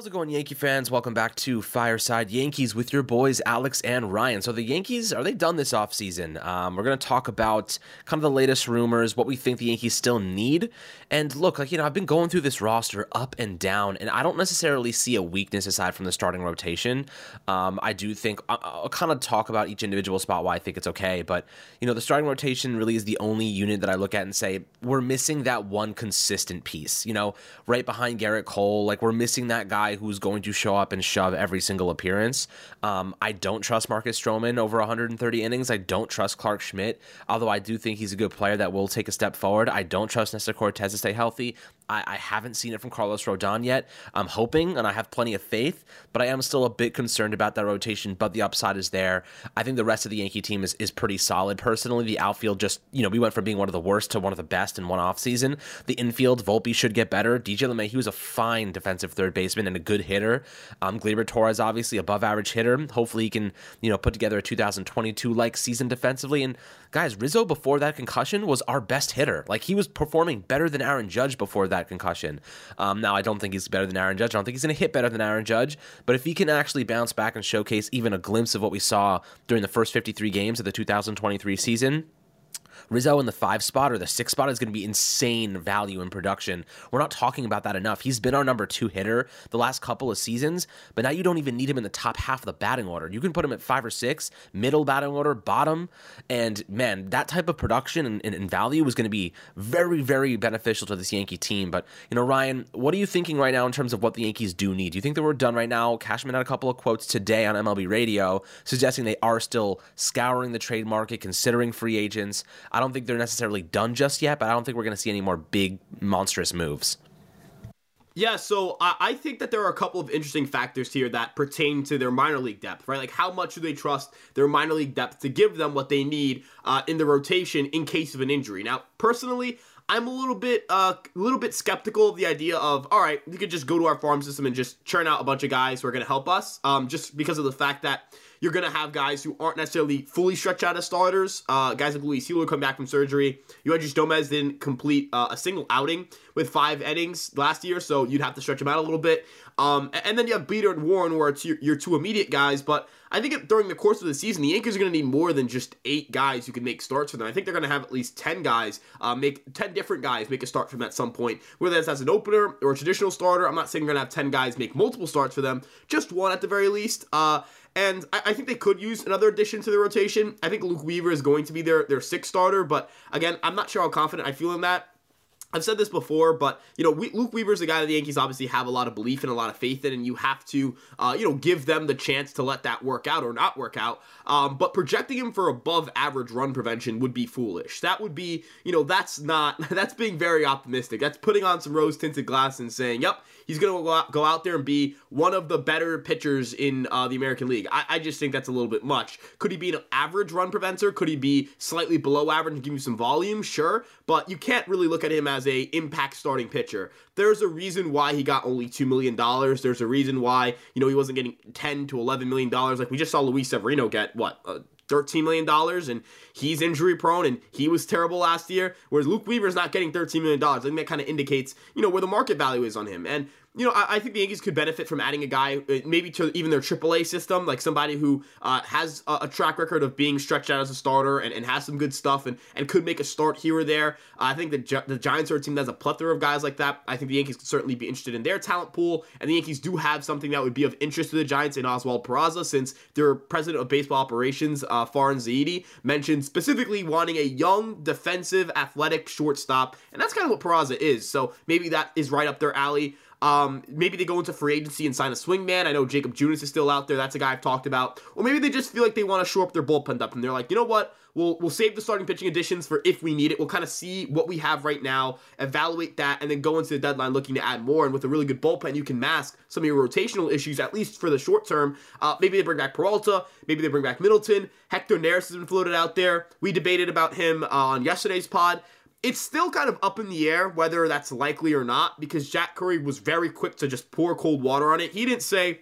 How's it going, Yankee fans? Welcome back to Fireside Yankees with your boys, Alex and Ryan. So, the Yankees, are they done this offseason? Um, we're going to talk about kind of the latest rumors, what we think the Yankees still need. And look, like, you know, I've been going through this roster up and down, and I don't necessarily see a weakness aside from the starting rotation. Um, I do think I'll, I'll kind of talk about each individual spot why I think it's okay. But, you know, the starting rotation really is the only unit that I look at and say, we're missing that one consistent piece. You know, right behind Gerrit Cole, like, we're missing that guy guy who's going to show up and shove every single appearance. Um, I don't trust Marcus Stroman over 130 innings. I don't trust Clarke Schmidt, although I do think he's a good player that will take a step forward. I don't trust Nestor Cortes to stay healthy. I, I haven't seen it from Carlos Rodon yet. I'm hoping, and I have plenty of faith, but I am still a bit concerned about that rotation. But the upside is there. I think the rest of the Yankee team is, is pretty solid. Personally, the outfield just, you know, we went from being one of the worst to one of the best in one offseason. The infield, Volpe should get better. DJ LeMahieu was a fine defensive third baseman and a good hitter. Um, Torres, obviously, above average hitter. Hopefully, he can, you know, put together a 2022 like season defensively. And guys, Rizzo before that concussion was our best hitter. Like he was performing better than Aaron Judge before that concussion. Um, now I don't think he's better than Aaron Judge. I don't think he's going to hit better than Aaron Judge. But if he can actually bounce back and showcase even a glimpse of what we saw during the first 53 games of the 2023 season Rizzo in the five spot or the six spot is going to be insane value in production. We're not talking about that enough. He's been our number two hitter the last couple of seasons, but now you don't even need him in the top half of the batting order. You can put him at five or six, middle batting order, bottom. And man, that type of production and, and, and value is going to be very, very beneficial to this Yankee team. But, you know, Ryan, what are you thinking right now in terms of what the Yankees do need? Do you think that we're done right now? Cashman had a couple of quotes today on MLB radio suggesting they are still scouring the trade market, considering free agents. I don't think they're necessarily done just yet, but I don't think we're going to see any more big, monstrous moves. Yeah, so I, think that there are a couple of interesting factors here that pertain to their minor league depth, right? Like how much do they trust their minor league depth to give them what they need uh, in the rotation in case of an injury? Now, personally, I'm a little bit uh, a little bit skeptical of the idea of all right, we could just go to our farm system and just churn out a bunch of guys who are going to help us, um, just because of the fact that you're going to have guys who aren't necessarily fully stretched out as starters. Uh, guys like Luis Gil come back from surgery. Yoendrys Gomez didn't complete uh, a single outing with five innings last year, so you'd have to stretch him out a little bit. Um, and then you have Beeter and Warren, where it's your, your two immediate guys. But I think during the course of the season, the Yankees are going to need more than just eight guys who can make starts for them. I think they're going to have at least ten guys, uh, make ten different guys make a start for them at some point, whether that's as an opener or a traditional starter. I'm not saying they're going to have ten guys make multiple starts for them, just one at the very least. Uh, and I, I, think they could use another addition to the rotation. I think Luke Weaver is going to be their, their sixth starter, but again, I'm not sure how confident I feel in that. I've said this before, but you know, Luke Weaver's a guy that the Yankees obviously have a lot of belief and a lot of faith in, and you have to, uh, you know, give them the chance to let that work out or not work out. Um, but projecting him for above average run prevention would be foolish. That would be, you know, that's not that's being very optimistic. That's putting on some rose tinted glass and saying, "Yep, he's going to go out, go out there and be one of the better pitchers in uh, the American League." I, I just think that's a little bit much. Could he be an average run preventer? Could he be slightly below average and give you some volume? Sure, but you can't really look at him as a impact starting pitcher. There's a reason why he got only two million dollars. There's a reason why you know he wasn't getting ten to eleven million dollars like we just saw Luis Severino get. What? Uh, $13 million and he's injury prone and he was terrible last year. Whereas Luke Weaver's not getting $13 million. I think that kind of indicates, you know, where the market value is on him. And you know, I, I, think the Yankees could benefit from adding a guy, uh, maybe to even their AAA system, like somebody who uh, has a, a, track record of being stretched out as a starter and, and has some good stuff and, and could make a start here or there. Uh, I think the, the Giants are a team that has a plethora of guys like that. I think the Yankees could certainly be interested in their talent pool, and the Yankees do have something that would be of interest to the Giants in Oswald Peraza, since their president of baseball operations, uh, Farhan Zaidi, mentioned specifically wanting a young, defensive, athletic shortstop, and that's kind of what Peraza is. So maybe that is right up their alley. Um, maybe they go into free agency and sign a swingman. I know Jakob Junis is still out there. That's a guy I've talked about. Or maybe they just feel like they want to shore up their bullpen up and they're like, you know what? We'll we'll save the starting pitching additions for if we need it. We'll kind of see what we have right now, evaluate that, and then go into the deadline looking to add more. And with a really good bullpen, you can mask some of your rotational issues at least for the short term. Uh, maybe they bring back Peralta. Maybe they bring back Middleton. Hector Neris has been floated out there. We debated about him on yesterday's pod it's still kind of up in the air whether that's likely or not because Jack Curry was very quick to just pour cold water on it. He didn't say,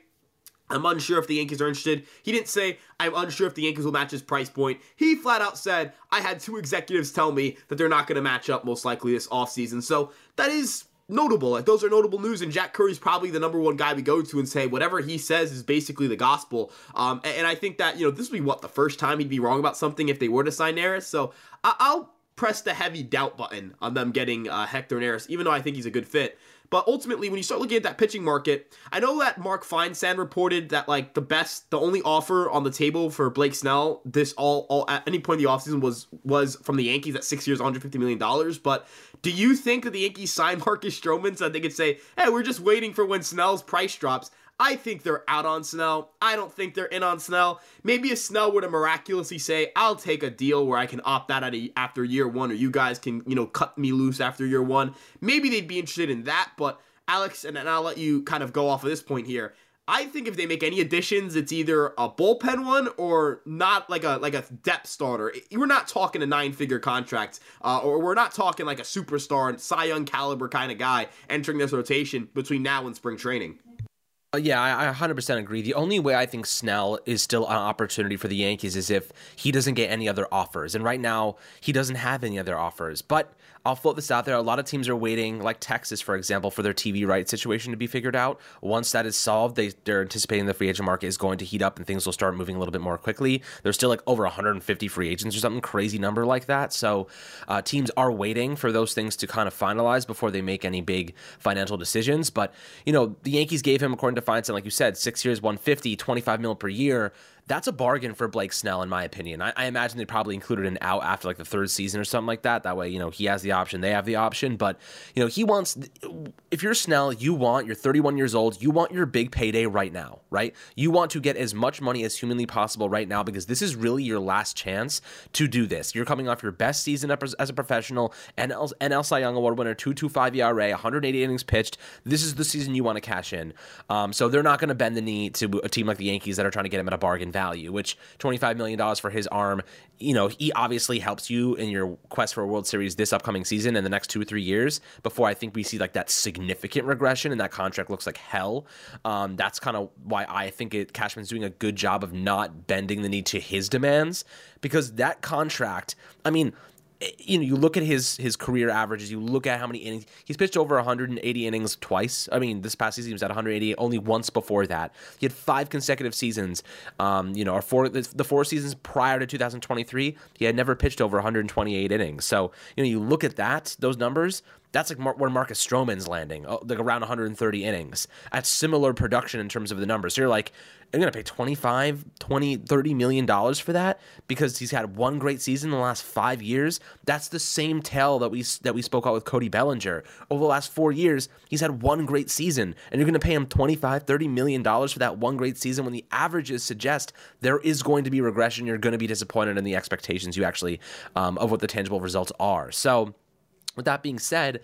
I'm unsure if the Yankees are interested. He didn't say, I'm unsure if the Yankees will match his price point. He flat out said, I had two executives tell me that they're not going to match up most likely this offseason. So that is notable. Like those are notable news, and Jack Curry's probably the number one guy we go to and say whatever he says is basically the gospel. Um, and, and, I think that you know this would be what the first time he'd be wrong about something if they were to sign Neris. So I- will press the heavy doubt button on them getting uh, Hector Neris, even though I think he's a good fit. But ultimately, when you start looking at that pitching market, I know that Mark Feinsand reported that like the best, the only offer on the table for Blake Snell this all, all at any point in the offseason was was from the Yankees at six years, 150 million dollars. But do you think that the Yankees sign Marcus Stroman so that they could say, "Hey, we're just waiting for when Snell's price drops"? I think they're out on Snell. I don't think they're in on Snell. Maybe if Snell were to miraculously say, "I'll take a deal where I can opt out after year one, or you guys can, you know, cut me loose after year one," maybe they'd be interested in that. But Alex, and, and I'll let you kind of go off of this point here. I think if they make any additions, it's either a bullpen one or not like a like a depth starter. We're not talking a nine figure contract, uh, or we're not talking like a superstar, Cy Young caliber kind of guy entering this rotation between now and spring training. Uh, yeah, I, 100% agree. The only way I think Snell is still an opportunity for the Yankees is if he doesn't get any other offers. And right now, he doesn't have any other offers. But I'll float this out there. A lot of teams are waiting, like Texas, for example, for their TV rights situation to be figured out. Once that is solved, they, they're anticipating the free agent market is going to heat up and things will start moving a little bit more quickly. There's still like over 150 free agents or something crazy number like that. So uh, teams are waiting for those things to kind of finalize before they make any big financial decisions. But, you know, the Yankees gave him, according to Feinsand, like you said, six years, 150, 25 mil per year that's a bargain for Blake Snell, in my opinion. I, I, imagine they probably included an out after like the third season or something like that. That way, you know, he has the option, they have the option. But, you know, he wants, if you're Snell, you want, you're 31 years old, you want your big payday right now, right? You want to get as much money as humanly possible right now because this is really your last chance to do this. You're coming off your best season as a professional, NL, NL Cy Young Award winner, 225 ERA, 180 innings pitched. This is the season you want to cash in. Um, so they're not going to bend the knee to a team like the Yankees that are trying to get him at a bargain value, which $25 million for his arm, you know, he obviously helps you in your quest for a World Series this upcoming season and the next two or three years before I think we see like that significant regression and that contract looks like hell. Um, that's kind of why I think it, Cashman's doing a good job of not bending the knee to his demands because that contract, I mean, you know, you look at his his career averages. You look at how many innings he's pitched over 180 innings twice. I mean, this past season he was at 180 only once before that. He had five consecutive seasons. Um, you know, or four the four seasons prior to 2023, he had never pitched over 128 innings. So you know, you look at that those numbers. That's like where Marcus Stroman's landing, uh, like around 130 innings at similar production in terms of the numbers. So you're like, I'm going to pay 25, 20, 30 million dollars for that because he's had one great season in the last 5 years. That's the same tale that we that we spoke about with Cody Bellinger. Over the last 4 years, he's had one great season and you're going to pay him 25, 30 million dollars for that one great season when the averages suggest there is going to be regression. You're going to be disappointed in the expectations you actually um, of what the tangible results are. So, with that being said,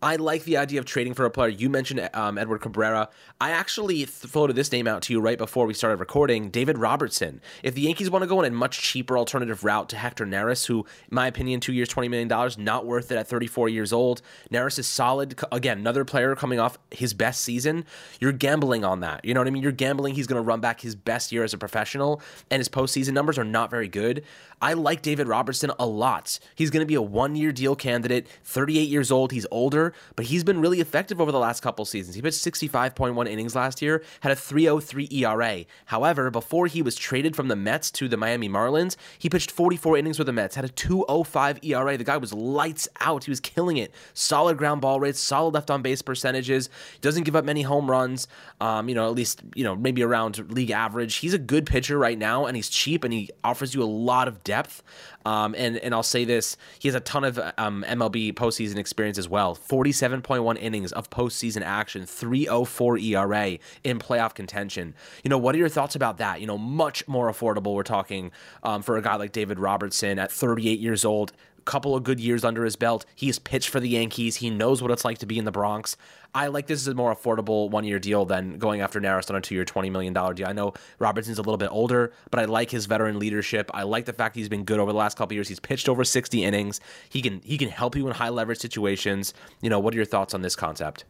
I like the idea of trading for a player. You mentioned um, Edward Cabrera. I actually floated this name out to you right before we started recording David Robertson. If the Yankees want to go on a much cheaper alternative route to Hector Neris, who, in my opinion, two years, $20 million, not worth it at 34 years old. Neris is solid. Again, another player coming off his best season. You're gambling on that. You know what I mean? You're gambling he's going to run back his best year as a professional, and his postseason numbers are not very good. I like David Robertson a lot. He's going to be a one year deal candidate, 38 years old. He's older, but he's been really effective over the last couple seasons. He pitched 65.1 innings last year, had a 303 ERA. However, before he was traded from the Mets to the Miami Marlins, he pitched 44 innings with the Mets, had a 205 ERA. The guy was lights out. He was killing it. Solid ground ball rates, solid left on base percentages. Doesn't give up many home runs. Um, you know, at least, you know, maybe around league average. He's a good pitcher right now, and he's cheap, and he offers you a lot of depth. Um, and and I'll say this: he has a ton of um, MLB postseason experience as well. Forty-seven point one innings of postseason action, three oh four ERA in playoff contention. You know, what are your thoughts about that? You know, much more affordable. We're talking um, for a guy like David Robertson at thirty-eight years old a couple of good years under his belt. He's pitched for the Yankees. He knows what it's like to be in the Bronx. I like this as a more affordable one year deal than going after Neris on a two year, $20 million deal. I know Robertson's a little bit older, but I like his veteran leadership. I like the fact he's been good over the last couple years. He's pitched over 60 innings. He can he can help you in high leverage situations. You know, what are your thoughts on this concept?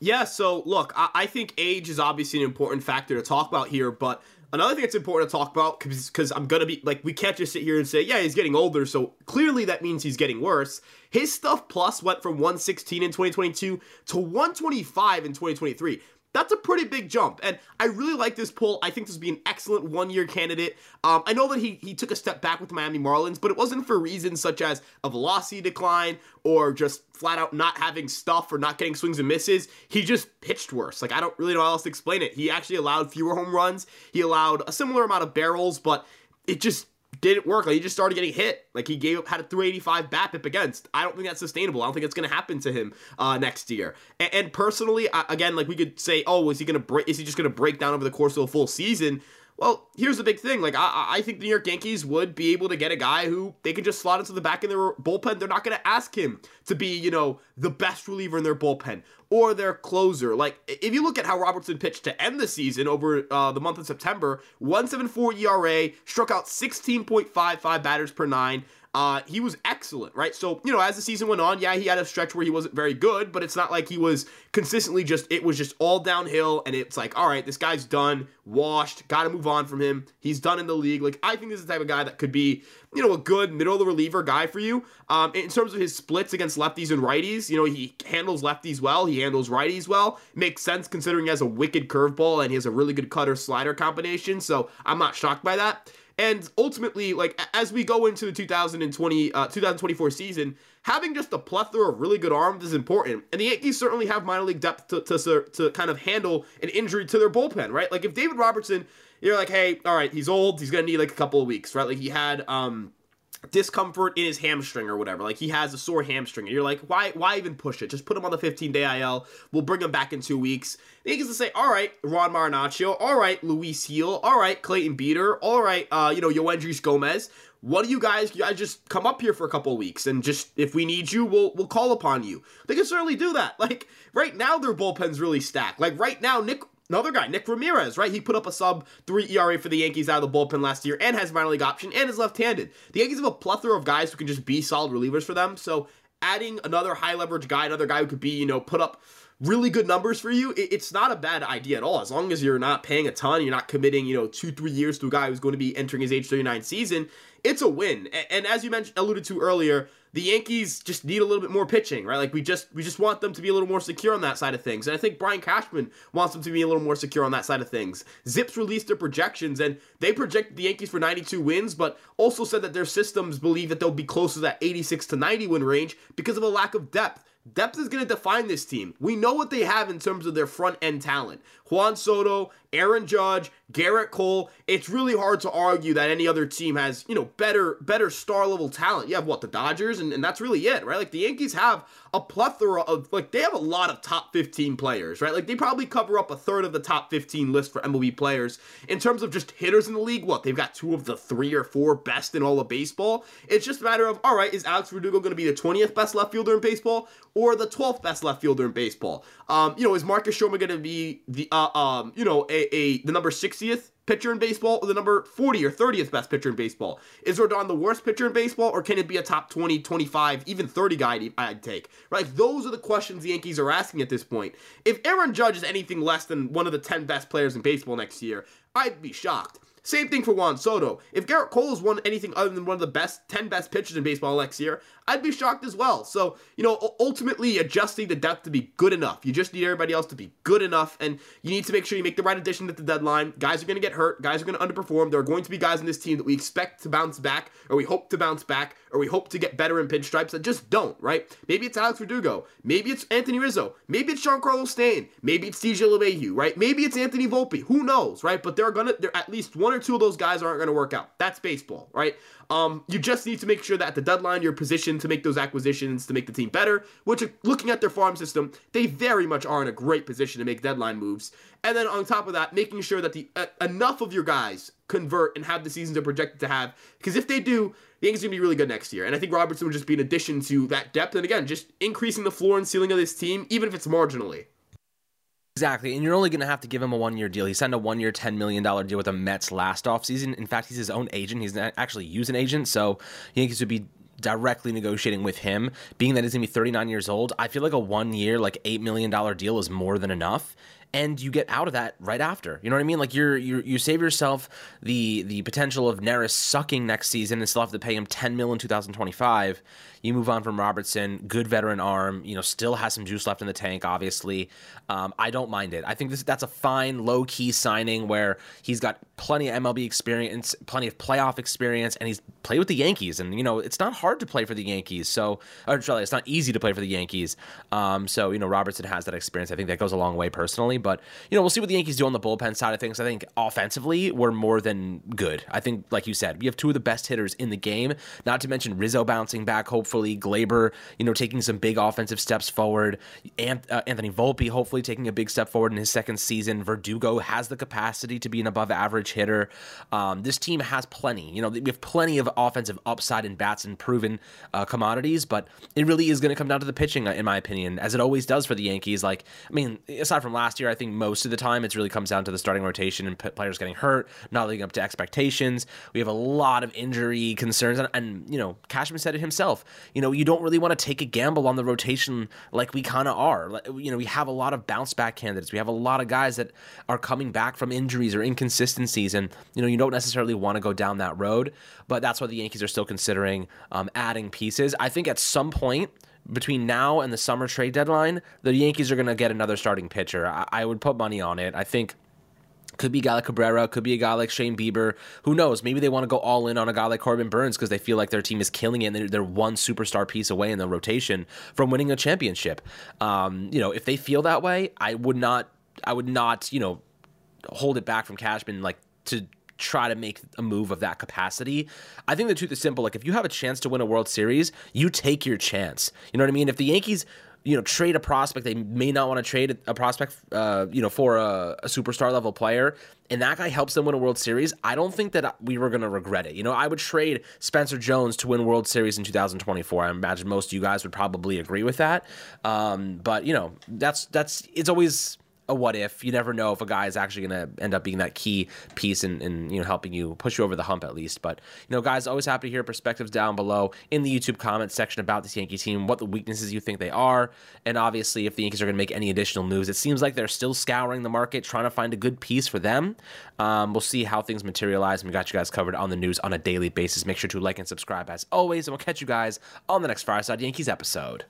Yeah, so look, I, I think age is obviously an important factor to talk about here, but Another thing that's important to talk about because I'm gonna be like we can't just sit here and say yeah he's getting older so clearly that means he's getting worse. His stuff plus went from 116 in 2022 to 125 in 2023. That's a pretty big jump, and I really like this pull. I think this would be an excellent one-year candidate. Um, I know that he he took a step back with the Miami Marlins, but it wasn't for reasons such as a velocity decline or just flat out not having stuff or not getting swings and misses. He just pitched worse. Like I don't really know how else to explain it. He actually allowed fewer home runs. He allowed a similar amount of barrels, but it just didn't work. Like he just started getting hit. Like he gave had a 385 BABIP against. I don't think that's sustainable. I don't think it's going to happen to him uh, next year. And, and personally, I, again, like we could say, oh, is he going to break? Is he just going to break down over the course of a full season? Well, here's the big thing. Like, I, I think the New York Yankees would be able to get a guy who they can just slot into the back of their bullpen. They're not going to ask him to be, you know, the best reliever in their bullpen or their closer. Like, if you look at how Robertson pitched to end the season over uh, the month of September, 174 ERA, struck out 16.55 batters per nine. Uh, he was excellent, right? So, you know, as the season went on, yeah, he had a stretch where he wasn't very good, but it's not like he was consistently just, it was just all downhill. And it's like, all right, this guy's done, washed, got to move on from him. He's done in the league. Like, I think this is the type of guy that could be, you know, a good middle of the reliever guy for you. Um, in terms of his splits against lefties and righties, you know, he handles lefties well, he handles righties well. makes sense considering he has a wicked curveball and he has a really good cutter slider combination. So I'm not shocked by that. And ultimately, like as we go into the 2020 uh, 2024 season, having just a plethora of really good arms is important. And the Yankees certainly have minor league depth to, to, to kind of handle an injury to their bullpen, right? Like if David Robertson, you're like, hey, all right, he's old, he's gonna need like a couple of weeks, right? Like he had um discomfort in his hamstring or whatever. Like he has a sore hamstring, and you're like, why why even push it? Just put him on the 15 day IL. We'll bring him back in two weeks. Gets to say, all right, Ron Marinaccio, all right, Luis Gil, all right, Clayton Beeter, all right, uh, you know, Yoendrys Gomez. What do you guys? You guys just come up here for a couple weeks, and just if we need you, we'll we'll call upon you. They can certainly do that. Like right now, their bullpen's really stacked. Like right now, Nick Another guy, Nick Ramirez, right? He put up a sub three ERA for the Yankees out of the bullpen last year and has minor league option and is left handed. The Yankees have a plethora of guys who can just be solid relievers for them. So adding another high leverage guy, another guy who could be, you know, put up really good numbers for you, it's not a bad idea at all. As long as you're not paying a ton, you're not committing, you know, two, three years to a guy who's going to be entering his age 39 season, it's a win. And as you mentioned, alluded to earlier, the Yankees just need a little bit more pitching, right? Like we just we just want them to be a little more secure on that side of things. And I think Brian Cashman wants them to be a little more secure on that side of things. ZiPS released their projections and they projected the Yankees for 92 wins, but also said that their systems believe that they'll be close to that 86 to 90 win range because of a lack of depth. Depth is going to define this team. We know what they have in terms of their front end talent. Juan Soto, Aaron Judge, Gerrit Cole. It's really hard to argue that any other team has, you know, better better star level talent. You have what the Dodgers, and, and that's really it, right? Like the Yankees have a plethora of like they have a lot of top 15 players, right? Like they probably cover up a third of the top 15 list for MLB players in terms of just hitters in the league. What they've got two of the three or four best in all of baseball. It's just a matter of all right, is Alex Verdugo going to be the 20th best left fielder in baseball or the 12th best left fielder in baseball? Um, you know, is Marcus Stroman going to be the uh, um, you know, a, a the number 60th pitcher in baseball or the number 40 or 30th best pitcher in baseball? Is Rodon the worst pitcher in baseball or can it be a top 20, 25, even 30 guy I'd take? Right? Those are the questions the Yankees are asking at this point. If Aaron Judge is anything less than one of the 10 best players in baseball next year, I'd be shocked. Same thing for Juan Soto. If Gerrit Cole has won anything other than one of the best 10 best pitchers in baseball next year, I'd be shocked as well. So, you know, ultimately adjusting the depth to be good enough. You just need everybody else to be good enough, and you need to make sure you make the right addition at the deadline. Guys are going to get hurt. Guys are going to underperform. There are going to be guys in this team that we expect to bounce back, or we hope to bounce back, or we hope to get better in pinstripes that just don't, right? Maybe it's Alex Verdugo. Maybe it's Anthony Rizzo. Maybe it's Giancarlo Stanton. Maybe it's DJ LeMahieu, right? Maybe it's Anthony Volpe. Who knows, right? But there are gonna, there at least one or two of those guys aren't going to work out. That's baseball, right? Um, you just need to make sure that at the deadline you're positioned to make those acquisitions to make the team better. Which, looking at their farm system, they very much are in a great position to make deadline moves. And then on top of that, making sure that the uh, enough of your guys convert and have the seasons they're projected to have. Because if they do, the Yankees are gonna be really good next year. And I think Robertson would just be an addition to that depth. And again, just increasing the floor and ceiling of this team, even if it's marginally. Exactly, and you're only going to have to give him a one year deal. He signed a one year, $10 million deal with the Mets last offseason. In fact, he's his own agent. He's actually using agent, so Yankees would be directly negotiating with him. Being that he's going to be 39 years old, I feel like a one year, like $8 million deal is more than enough. and you get out of that right after. You know what I mean? Like you're you you save yourself the the potential of Neris sucking next season and still have to pay him 10 mil in 2025. You move on from Robertson, good veteran arm, you know, still has some juice left in the tank, obviously. Um, I don't mind it. I think this that's a fine low key signing where he's got plenty of MLB experience, plenty of playoff experience, and he's played with the Yankees. And, you know, it's not hard to play for the Yankees. So, or really, it's not easy to play for the Yankees. Um, so, you know, Robertson has that experience. I think that goes a long way personally. But, you know, we'll see what the Yankees do on the bullpen side of things. I think offensively, we're more than good. I think, like you said, we have two of the best hitters in the game, not to mention Rizzo bouncing back, hopefully, Gleyber, you know, taking some big offensive steps forward, uh, Anthony Volpe, hopefully, taking a big step forward in his second season. Verdugo has the capacity to be an above average hitter. Um, this team has plenty. You know, we have plenty of offensive upside in bats and proven uh, commodities, but it really is going to come down to the pitching, in my opinion, as it always does for the Yankees. Like, I mean, aside from last year, I think most of the time it really comes down to the starting rotation and players getting hurt, not living up to expectations. We have a lot of injury concerns, and, and you know, Cashman said it himself. You know, you don't really want to take a gamble on the rotation like we kind of are. You know, we have a lot of bounce back candidates. We have a lot of guys that are coming back from injuries or inconsistencies, and you know, you don't necessarily want to go down that road. But that's why the Yankees are still considering um, adding pieces. I think at some point between now and the summer trade deadline, the Yankees are going to get another starting pitcher. I, I would put money on it. I think could be a guy like Cabrera, could be a guy like Shane Bieber. Who knows? Maybe they want to go all in on a guy like Corbin Burnes because they feel like their team is killing it and they're, one superstar piece away in the rotation from winning a championship. Um, you know, if they feel that way, I would not, I would not, you know, hold it back from Cashman like to try to make a move of that capacity. I think the truth is simple. Like if you have a chance to win a World Series, you take your chance. You know what I mean? If the Yankees you know trade a prospect. They may not want to trade a prospect uh, you know for a, a, superstar level player and that guy helps them win a world series. I don't think that we were going to regret it. You know i would trade spencer jones to win world series in 2024 i imagine most of you guys would probably agree with that. Um, but you know that's that's it's always a what if. You never know if a guy is actually going to end up being that key piece and you know helping you push you over the hump at least. But you know, guys, always happy to hear perspectives down below in the YouTube comments section about this Yankee team, what the weaknesses you think they are, and obviously if the Yankees are going to make any additional moves. It seems like they're still scouring the market, trying to find a good piece for them. Um, we'll see how things materialize, and we got you guys covered on the news on a daily basis. Make sure to like and subscribe as always, and we'll catch you guys on the next Fireside Yankees episode.